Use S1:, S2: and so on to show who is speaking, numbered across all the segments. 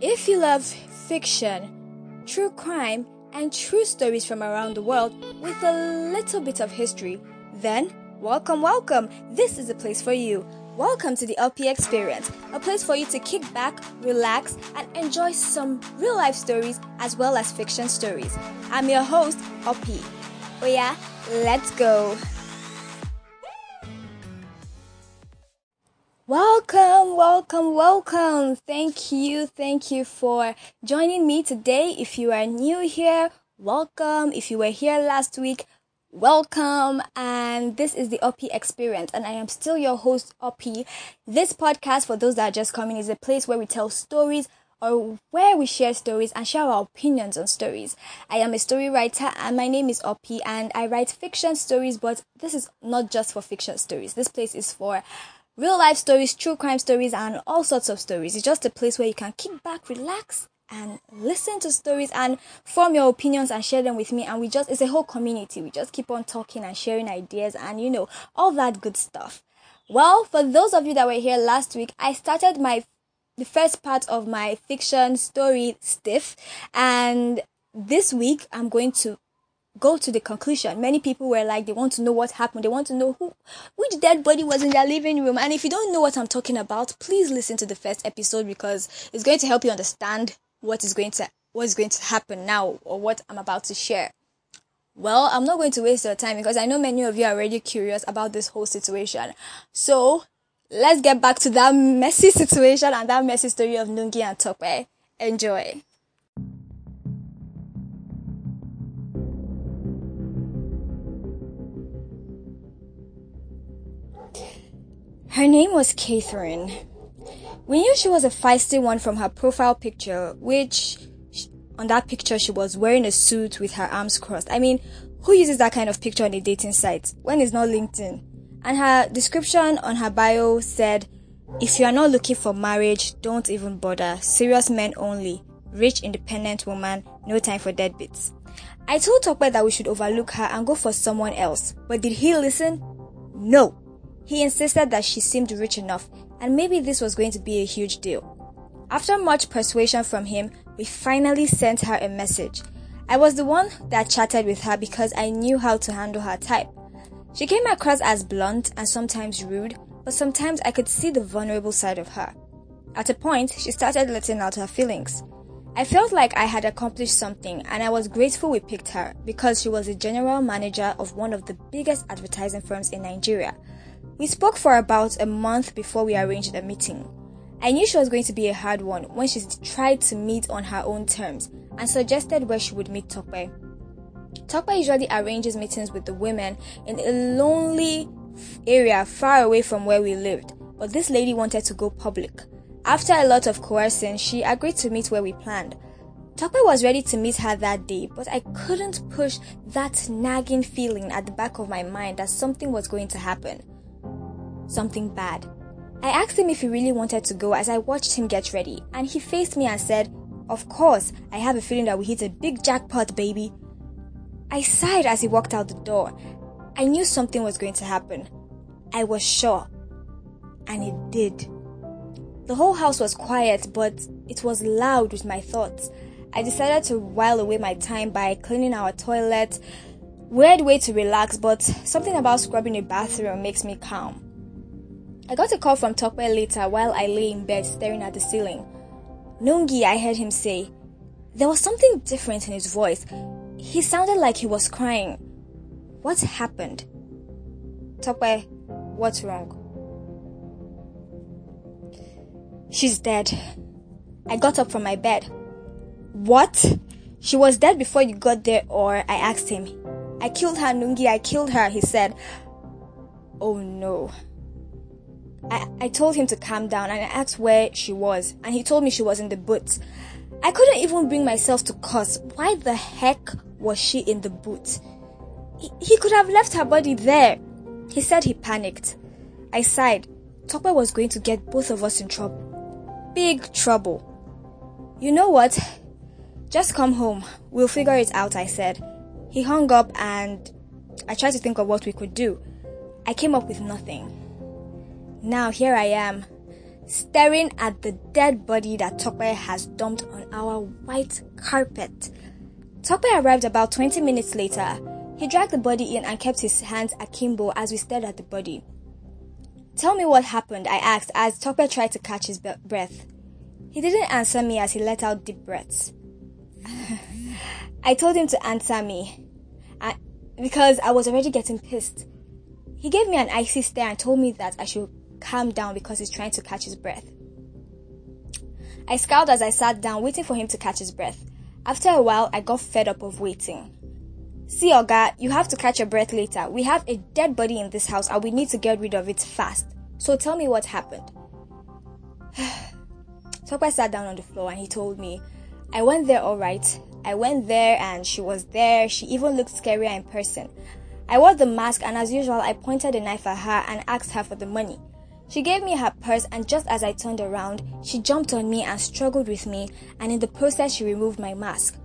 S1: If you love fiction, true crime, and true stories from around the world with a little bit of history, then welcome, welcome. This is a place for you. Welcome to the Opy Experience, a place for you to kick back, relax, and enjoy some real life stories as well as fiction stories. I'm your host, Opy. Oh yeah, let's go. Welcome, welcome, welcome. Thank you, thank you for joining me today. If you are new here, welcome. If you were here last week, welcome. And this is the Opy Experience, and I am still your host, Opy. This podcast, for those that are just coming, is a place where we tell stories or where we share stories and share our opinions on stories. I am a story writer and my name is Opy and I write fiction stories, but this is not just for fiction stories. This place is for real life stories, true crime stories, and all sorts of stories. It's just a place where you can kick back, relax, and listen to stories and form your opinions and share them with me. And we just, it's a whole community. We just keep on talking and sharing ideas and, you know, all that good stuff. Well, for those of you that were here last week, I started my the first part of my fiction story stiff and this week I'm going to go to the conclusion. Many people were like, they want to know what happened. They want to know who, which dead body was in their living room. And if you don't know what I'm talking about, please listen to the first episode because it's going to help you understand what is going to, what is going to happen now or what I'm about to share. Well, I'm not going to waste your time because I know many of you are already curious about this whole situation. So let's get back to that messy situation and that messy story of Nungi and Tope. Enjoy. Her name was Catherine. We knew she was a feisty one from her profile picture, which on that picture she was wearing a suit with her arms crossed. I mean, who uses that kind of picture on a dating site when it's not LinkedIn? And her description on her bio said, if you are not looking for marriage, don't even bother. Serious men only. Rich, independent woman, no time for deadbeats. I told Tokwe that we should overlook her and go for someone else. But did he listen? No. He insisted that she seemed rich enough and maybe this was going to be a huge deal. After much persuasion from him, we finally sent her a message. I was the one that chatted with her because I knew how to handle her type. She came across as blunt and sometimes rude, but sometimes I could see the vulnerable side of her. At a point, she started letting out her feelings. I felt like I had accomplished something and I was grateful we picked her because she was the general manager of one of the biggest advertising firms in Nigeria we spoke for about a month before we arranged a meeting. I knew she was going to be a hard one when she tried to meet on her own terms and suggested where she would meet Tokwe. Tokwe usually arranges meetings with the women in a lonely area far away from where we lived, but this lady wanted to go public. After a lot of coercing, she agreed to meet where we planned. Tokwe was ready to meet her that day, but I couldn't push that nagging feeling at the back of my mind that something was going to happen something bad. I asked him if he really wanted to go as I watched him get ready, and he faced me and said, Of course, I have a feeling that we hit a big jackpot, baby. I sighed as he walked out the door. I knew something was going to happen. I was sure. And it did. The whole house was quiet, but it was loud with my thoughts. I decided to while away my time by cleaning our toilet. Weird way to relax, but something about scrubbing a bathroom makes me calm. I got a call from Tokwe later while I lay in bed staring at the ceiling. Nungi, I heard him say. There was something different in his voice. He sounded like he was crying. What happened? Tokwe, what's wrong? She's dead. I got up from my bed. What? She was dead before you got there, or I asked him. I killed her, Nungi, I killed her, he said. Oh no. I, I told him to calm down and I asked where she was, and he told me she was in the boot. I couldn't even bring myself to curse. Why the heck was she in the boot? He, he could have left her body there. He said he panicked. I sighed. Tope was going to get both of us in trouble. Big trouble. You know what? Just come home. We'll figure it out, I said. He hung up and I tried to think of what we could do. I came up with nothing. Now here I am, staring at the dead body that Tokwe has dumped on our white carpet. Tokwe arrived about 20 minutes later. He dragged the body in and kept his hands akimbo as we stared at the body. Tell me what happened, I asked as Tokwe tried to catch his breath. He didn't answer me as he let out deep breaths. I told him to answer me I, because I was already getting pissed. He gave me an icy stare and told me that I should calm down because he's trying to catch his breath. I scowled as I sat down, waiting for him to catch his breath. After a while, I got fed up of waiting. See, Oga, you have to catch your breath later. We have a dead body in this house and we need to get rid of it fast. So tell me what happened. so I sat down on the floor and he told me, I went there alright. I went there and she was there. She even looked scarier in person. I wore the mask and as usual, I pointed a knife at her and asked her for the money. She gave me her purse and just as I turned around, she jumped on me and struggled with me and in the process she removed my mask.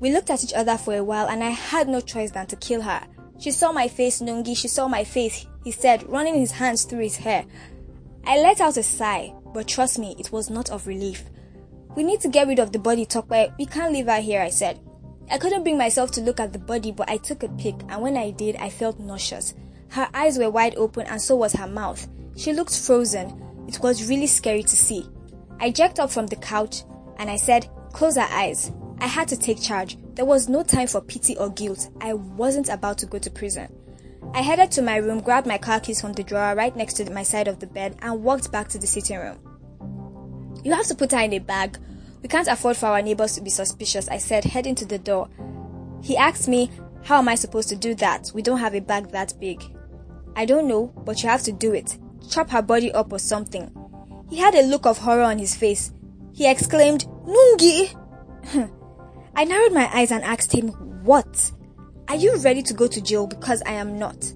S1: We looked at each other for a while and I had no choice than to kill her. She saw my face, Nungi, she saw my face, he said, running his hands through his hair. I let out a sigh, but trust me, it was not of relief. We need to get rid of the body, Tokwe. We can't leave her here, I said. I couldn't bring myself to look at the body, but I took a peek, and when I did, I felt nauseous. Her eyes were wide open, and so was her mouth. She looked frozen. It was really scary to see. I jerked up from the couch and I said, Close her eyes. I had to take charge. There was no time for pity or guilt. I wasn't about to go to prison. I headed to my room, grabbed my car keys from the drawer right next to my side of the bed, and walked back to the sitting room. You have to put her in a bag. We can't afford for our neighbors to be suspicious, I said, heading to the door. He asked me, How am I supposed to do that? We don't have a bag that big. I don't know, but you have to do it chop her body up or something. He had a look of horror on his face. He exclaimed, Nungi! I narrowed my eyes and asked him, What? Are you ready to go to jail because I am not?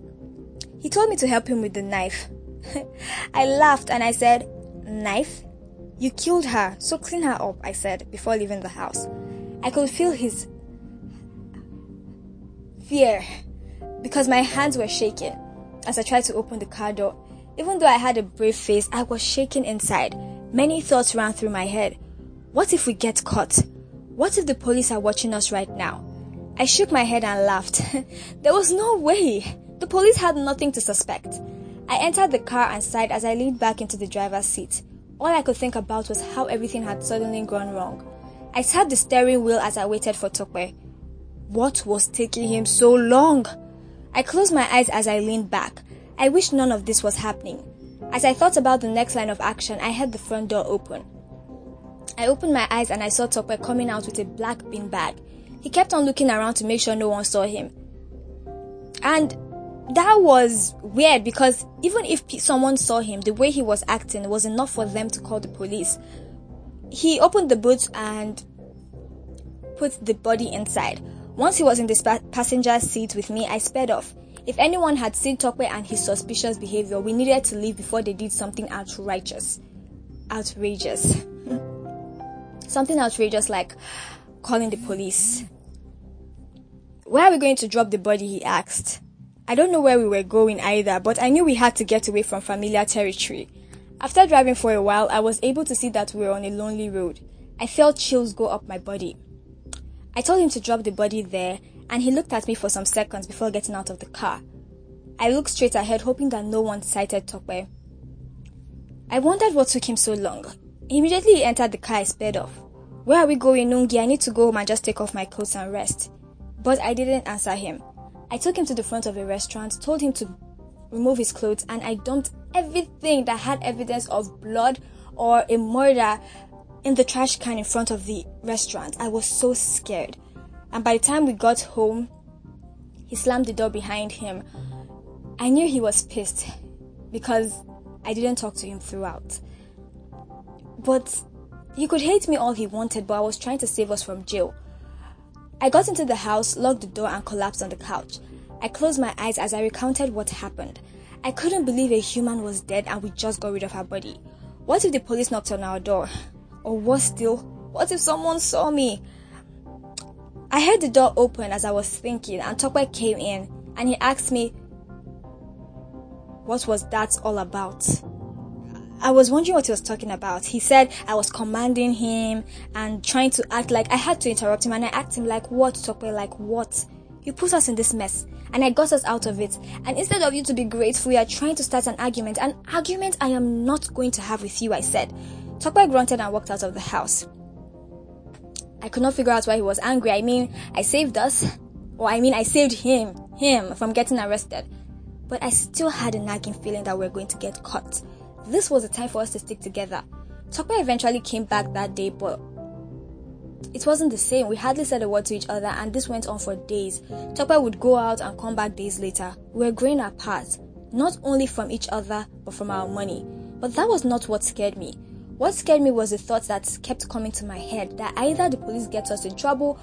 S1: He told me to help him with the knife. I laughed and I said, Knife? You killed her, so clean her up, I said before leaving the house. I could feel his fear because my hands were shaking as I tried to open the car door. Even though I had a brave face, I was shaking inside. Many thoughts ran through my head. What if we get caught? What if the police are watching us right now? I shook my head and laughed. there was no way. The police had nothing to suspect. I entered the car and sighed as I leaned back into the driver's seat. All I could think about was how everything had suddenly gone wrong. I sat the steering wheel as I waited for Tokwe. What was taking him so long? I closed my eyes as I leaned back. I wish none of this was happening. As I thought about the next line of action, I heard the front door open. I opened my eyes and I saw Tokwe coming out with a black bin bag. He kept on looking around to make sure no one saw him. And that was weird because even if someone saw him, the way he was acting was enough for them to call the police. He opened the boot and put the body inside. Once he was in the passenger seat with me, I sped off. If anyone had seen Tokwe and his suspicious behavior, we needed to leave before they did something outrageous. Outrageous. something outrageous like calling the police. Where are we going to drop the body? He asked. I don't know where we were going either, but I knew we had to get away from familiar territory. After driving for a while, I was able to see that we were on a lonely road. I felt chills go up my body. I told him to drop the body there and he looked at me for some seconds before getting out of the car. I looked straight ahead, hoping that no one sighted Tokwe. I wondered what took him so long. Immediately he entered the car, I sped off. Where are we going, Nungi? I need to go home and just take off my clothes and rest. But I didn't answer him. I took him to the front of a restaurant, told him to remove his clothes, and I dumped everything that had evidence of blood or a murder in the trash can in front of the restaurant. I was so scared. And by the time we got home, he slammed the door behind him. I knew he was pissed because I didn't talk to him throughout. But he could hate me all he wanted, but I was trying to save us from jail. I got into the house, locked the door, and collapsed on the couch. I closed my eyes as I recounted what happened. I couldn't believe a human was dead and we just got rid of her body. What if the police knocked on our door? Or worse still, what if someone saw me? I heard the door open as I was thinking, and Tokwe came in and he asked me, What was that all about? I was wondering what he was talking about. He said I was commanding him and trying to act like I had to interrupt him and I asked him like what Tope like what? You put us in this mess and I got us out of it. And instead of you to be grateful, you are trying to start an argument. An argument I am not going to have with you, I said. Tope grunted and walked out of the house. I could not figure out why he was angry. I mean, I saved us. Or I mean, I saved him, him, from getting arrested. But I still had a nagging feeling that we we're going to get caught. This was the time for us to stick together. Tope eventually came back that day, but it wasn't the same. We hardly said a word to each other, and this went on for days. Tope would go out and come back days later. We were growing apart, not only from each other, but from our money. But that was not what scared me. What scared me was the thoughts that kept coming to my head that either the police gets us in trouble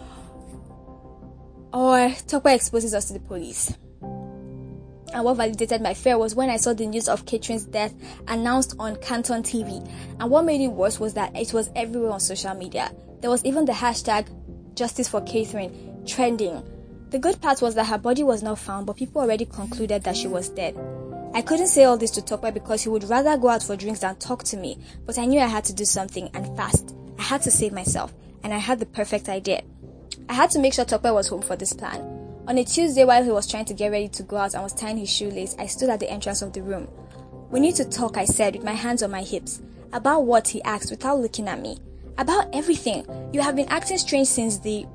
S1: or Tope exposes us to the police. And what validated my fear was when I saw the news of Catherine's death announced on Canton TV. And what made it worse was that it was everywhere on social media. There was even the hashtag Justice for Catherine trending. The good part was that her body was not found, but people already concluded that she was dead. I couldn't say all this to Tope because he would rather go out for drinks than talk to me, but I knew I had to do something and fast. I had to save myself, and I had the perfect idea. I had to make sure Tope was home for this plan. On a Tuesday, while he was trying to get ready to go out and was tying his shoelace, I stood at the entrance of the room. We need to talk, I said, with my hands on my hips. About what, he asked without looking at me. About everything. You have been acting strange since the.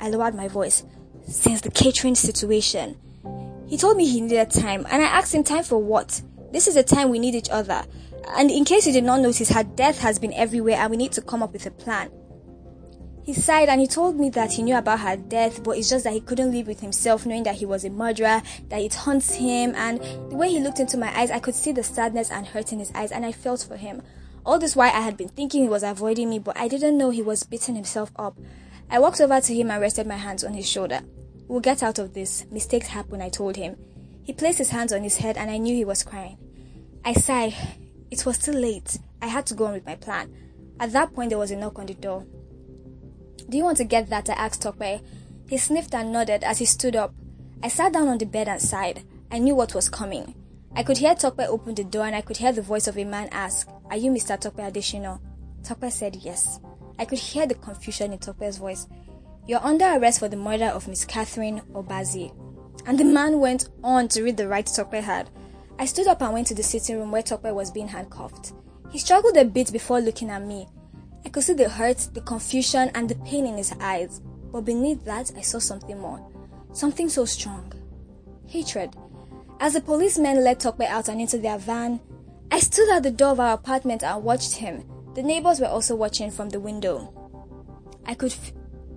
S1: I lowered my voice. Since the Catherine situation. He told me he needed time, and I asked him time for what? This is the time we need each other. And in case you did not notice, her death has been everywhere, and we need to come up with a plan. He sighed and he told me that he knew about her death, but it's just that he couldn't live with himself knowing that he was a murderer, that it haunts him, and the way he looked into my eyes, I could see the sadness and hurt in his eyes, and I felt for him. All this while I had been thinking he was avoiding me, but I didn't know he was beating himself up. I walked over to him and rested my hands on his shoulder. We'll get out of this. Mistakes happen, I told him. He placed his hands on his head and I knew he was crying. I sighed. It was too late. I had to go on with my plan. At that point, there was a knock on the door. Do you want to get that? I asked Tope. He sniffed and nodded as he stood up. I sat down on the bed and sighed. I knew what was coming. I could hear Tope open the door and I could hear the voice of a man ask, Are you Mr. Tope Adeshino? Tope said yes. I could hear the confusion in Tope's voice. You're under arrest for the murder of Miss Catherine Obazi. And the man went on to read the right Tope had. I stood up and went to the sitting room where Tope was being handcuffed. He struggled a bit before looking at me. I could see the hurt, the confusion, and the pain in his eyes. But beneath that, I saw something more. Something so strong. Hatred. As the policemen led Tope out and into their van, I stood at the door of our apartment and watched him. The neighbors were also watching from the window. I could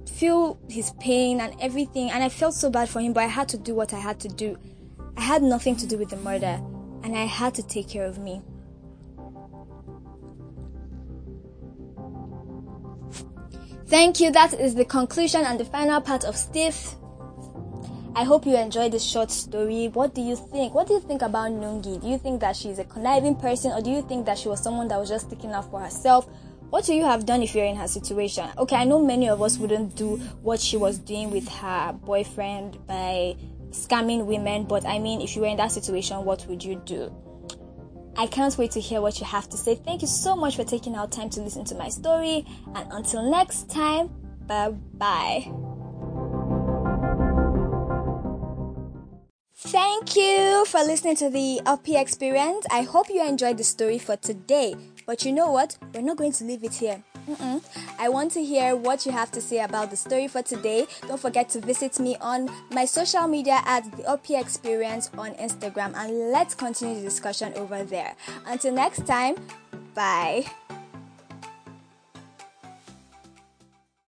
S1: feel his pain and everything, and I felt so bad for him, but I had to do what I had to do. I had nothing to do with the murder, and I had to take care of me. Thank you. That is the conclusion and the final part of Stiff I hope you enjoyed this short story. What do you think? What do you think about Nungi? Do you think that she's a conniving person or do you think that she was someone that was just sticking up for herself? What would you have done if you're in her situation? Okay, I know many of us wouldn't do what she was doing with her boyfriend by scamming women, but I mean, if you were in that situation, what would you do? I can't wait to hear what you have to say. Thank you so much for taking our time to listen to my story, and until next time, bye bye. Thank you for listening to the Opy experience. I hope you enjoyed the story for today. But you know what? We're not going to leave it here. Mm-mm. I want to hear what you have to say about the story for today. Don't forget to visit me on my social media at the Opy Experience on Instagram and let's continue the discussion over there. Until next time, bye.